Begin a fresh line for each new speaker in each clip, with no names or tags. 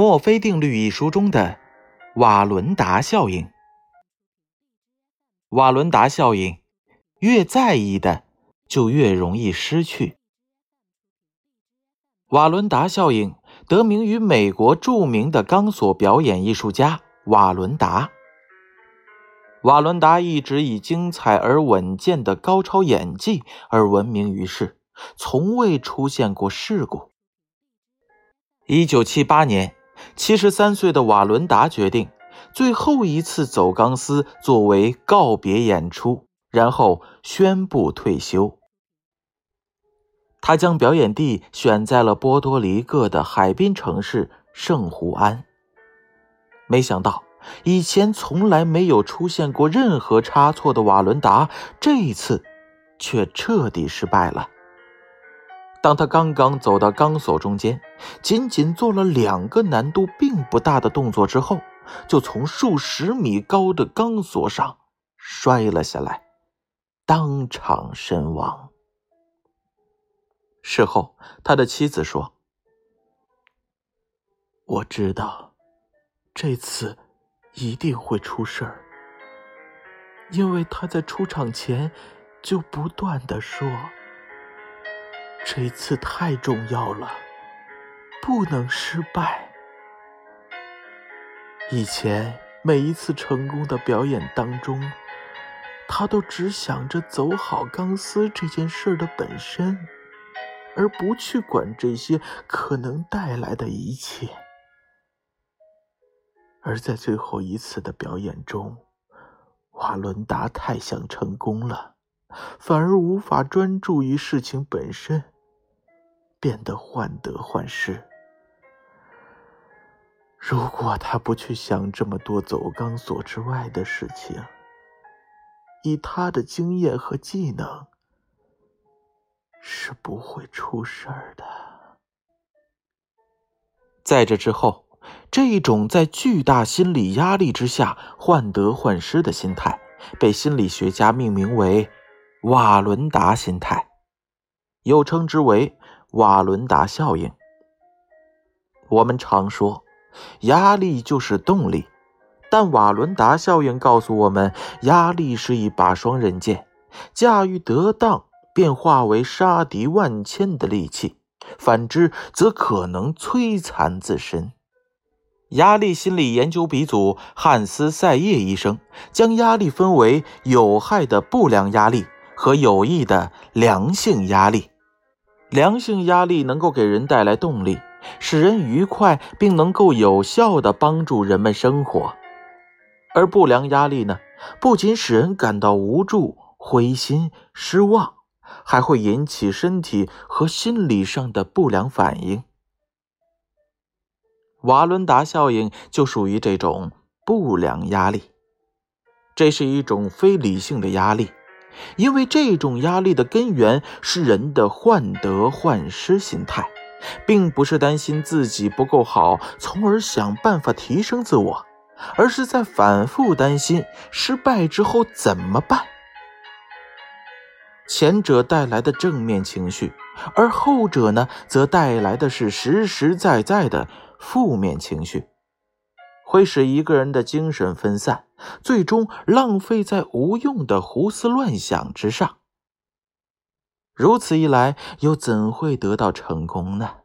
墨菲定律》一书中的瓦伦达效应。瓦伦达效应，越在意的就越容易失去。瓦伦达效应得名于美国著名的钢索表演艺术家瓦伦达。瓦伦达一直以精彩而稳健的高超演技而闻名于世，从未出现过事故。一九七八年，七十三岁的瓦伦达决定最后一次走钢丝作为告别演出，然后宣布退休。他将表演地选在了波多黎各的海滨城市圣胡安。没想到。以前从来没有出现过任何差错的瓦伦达，这一次却彻底失败了。当他刚刚走到钢索中间，仅仅做了两个难度并不大的动作之后，就从数十米高的钢索上摔了下来，当场身亡。事后，他的妻子说：“我知道，这次。”一定会出事儿，因为他在出场前就不断的说：“这次太重要了，不能失败。”以前每一次成功的表演当中，他都只想着走好钢丝这件事的本身，而不去管这些可能带来的一切。而在最后一次的表演中，瓦伦达太想成功了，反而无法专注于事情本身，变得患得患失。如果他不去想这么多走钢索之外的事情，以他的经验和技能，是不会出事儿的。在这之后。这一种在巨大心理压力之下患得患失的心态，被心理学家命名为“瓦伦达心态”，又称之为“瓦伦达效应”。我们常说，压力就是动力，但瓦伦达效应告诉我们，压力是一把双刃剑，驾驭得当便化为杀敌万千的利器，反之则可能摧残自身。压力心理研究鼻祖汉斯·塞叶医生将压力分为有害的不良压力和有益的良性压力。良性压力能够给人带来动力，使人愉快，并能够有效地帮助人们生活；而不良压力呢，不仅使人感到无助、灰心、失望，还会引起身体和心理上的不良反应。瓦伦达效应就属于这种不良压力，这是一种非理性的压力，因为这种压力的根源是人的患得患失心态，并不是担心自己不够好，从而想办法提升自我，而是在反复担心失败之后怎么办。前者带来的正面情绪，而后者呢，则带来的是实实在在的。负面情绪会使一个人的精神分散，最终浪费在无用的胡思乱想之上。如此一来，又怎会得到成功呢？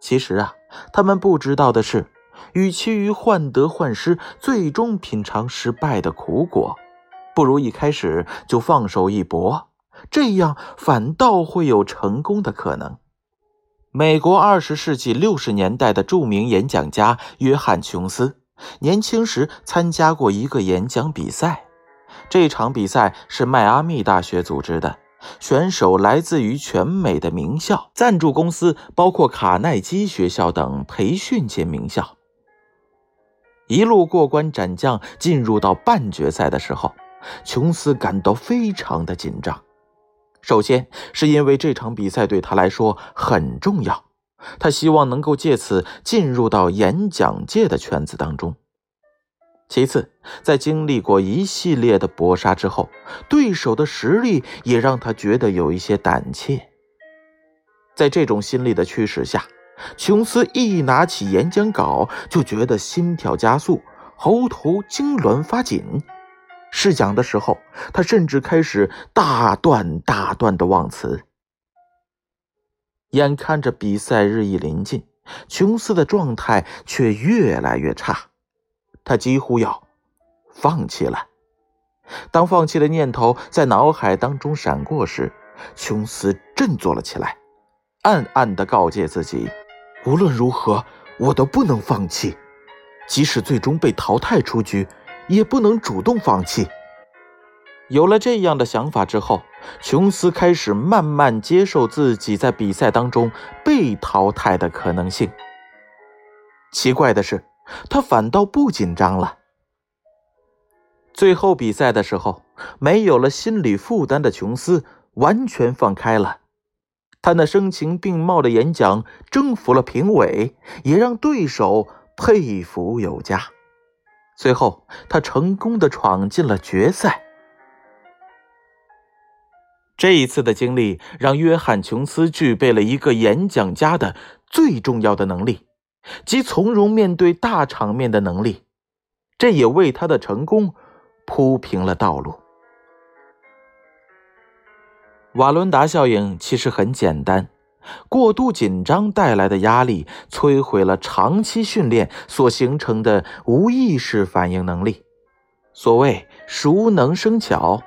其实啊，他们不知道的是，与其于患得患失，最终品尝失败的苦果，不如一开始就放手一搏，这样反倒会有成功的可能。美国二十世纪六十年代的著名演讲家约翰·琼斯，年轻时参加过一个演讲比赛。这场比赛是迈阿密大学组织的，选手来自于全美的名校，赞助公司包括卡耐基学校等培训界名校。一路过关斩将，进入到半决赛的时候，琼斯感到非常的紧张。首先，是因为这场比赛对他来说很重要，他希望能够借此进入到演讲界的圈子当中。其次，在经历过一系列的搏杀之后，对手的实力也让他觉得有一些胆怯。在这种心理的驱使下，琼斯一拿起演讲稿，就觉得心跳加速，喉头痉挛发紧。试讲的时候，他甚至开始大段大段的忘词。眼看着比赛日益临近，琼斯的状态却越来越差，他几乎要放弃了。当放弃的念头在脑海当中闪过时，琼斯振作了起来，暗暗地告诫自己：无论如何，我都不能放弃，即使最终被淘汰出局。也不能主动放弃。有了这样的想法之后，琼斯开始慢慢接受自己在比赛当中被淘汰的可能性。奇怪的是，他反倒不紧张了。最后比赛的时候，没有了心理负担的琼斯完全放开了。他那声情并茂的演讲征服了评委，也让对手佩服有加。最后，他成功的闯进了决赛。这一次的经历让约翰·琼斯具备了一个演讲家的最重要的能力，即从容面对大场面的能力。这也为他的成功铺平了道路。瓦伦达效应其实很简单。过度紧张带来的压力，摧毁了长期训练所形成的无意识反应能力。所谓“熟能生巧”，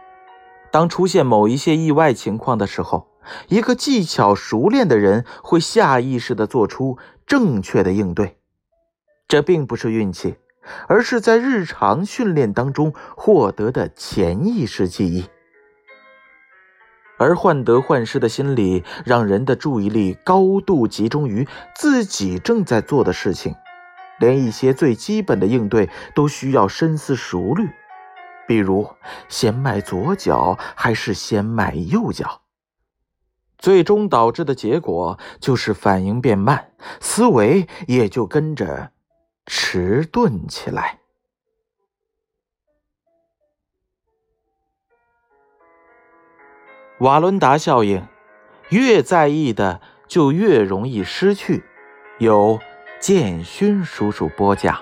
当出现某一些意外情况的时候，一个技巧熟练的人会下意识地做出正确的应对。这并不是运气，而是在日常训练当中获得的潜意识记忆。而患得患失的心理，让人的注意力高度集中于自己正在做的事情，连一些最基本的应对都需要深思熟虑，比如先迈左脚还是先迈右脚。最终导致的结果就是反应变慢，思维也就跟着迟钝起来。瓦伦达效应，越在意的就越容易失去。由建勋叔叔播讲。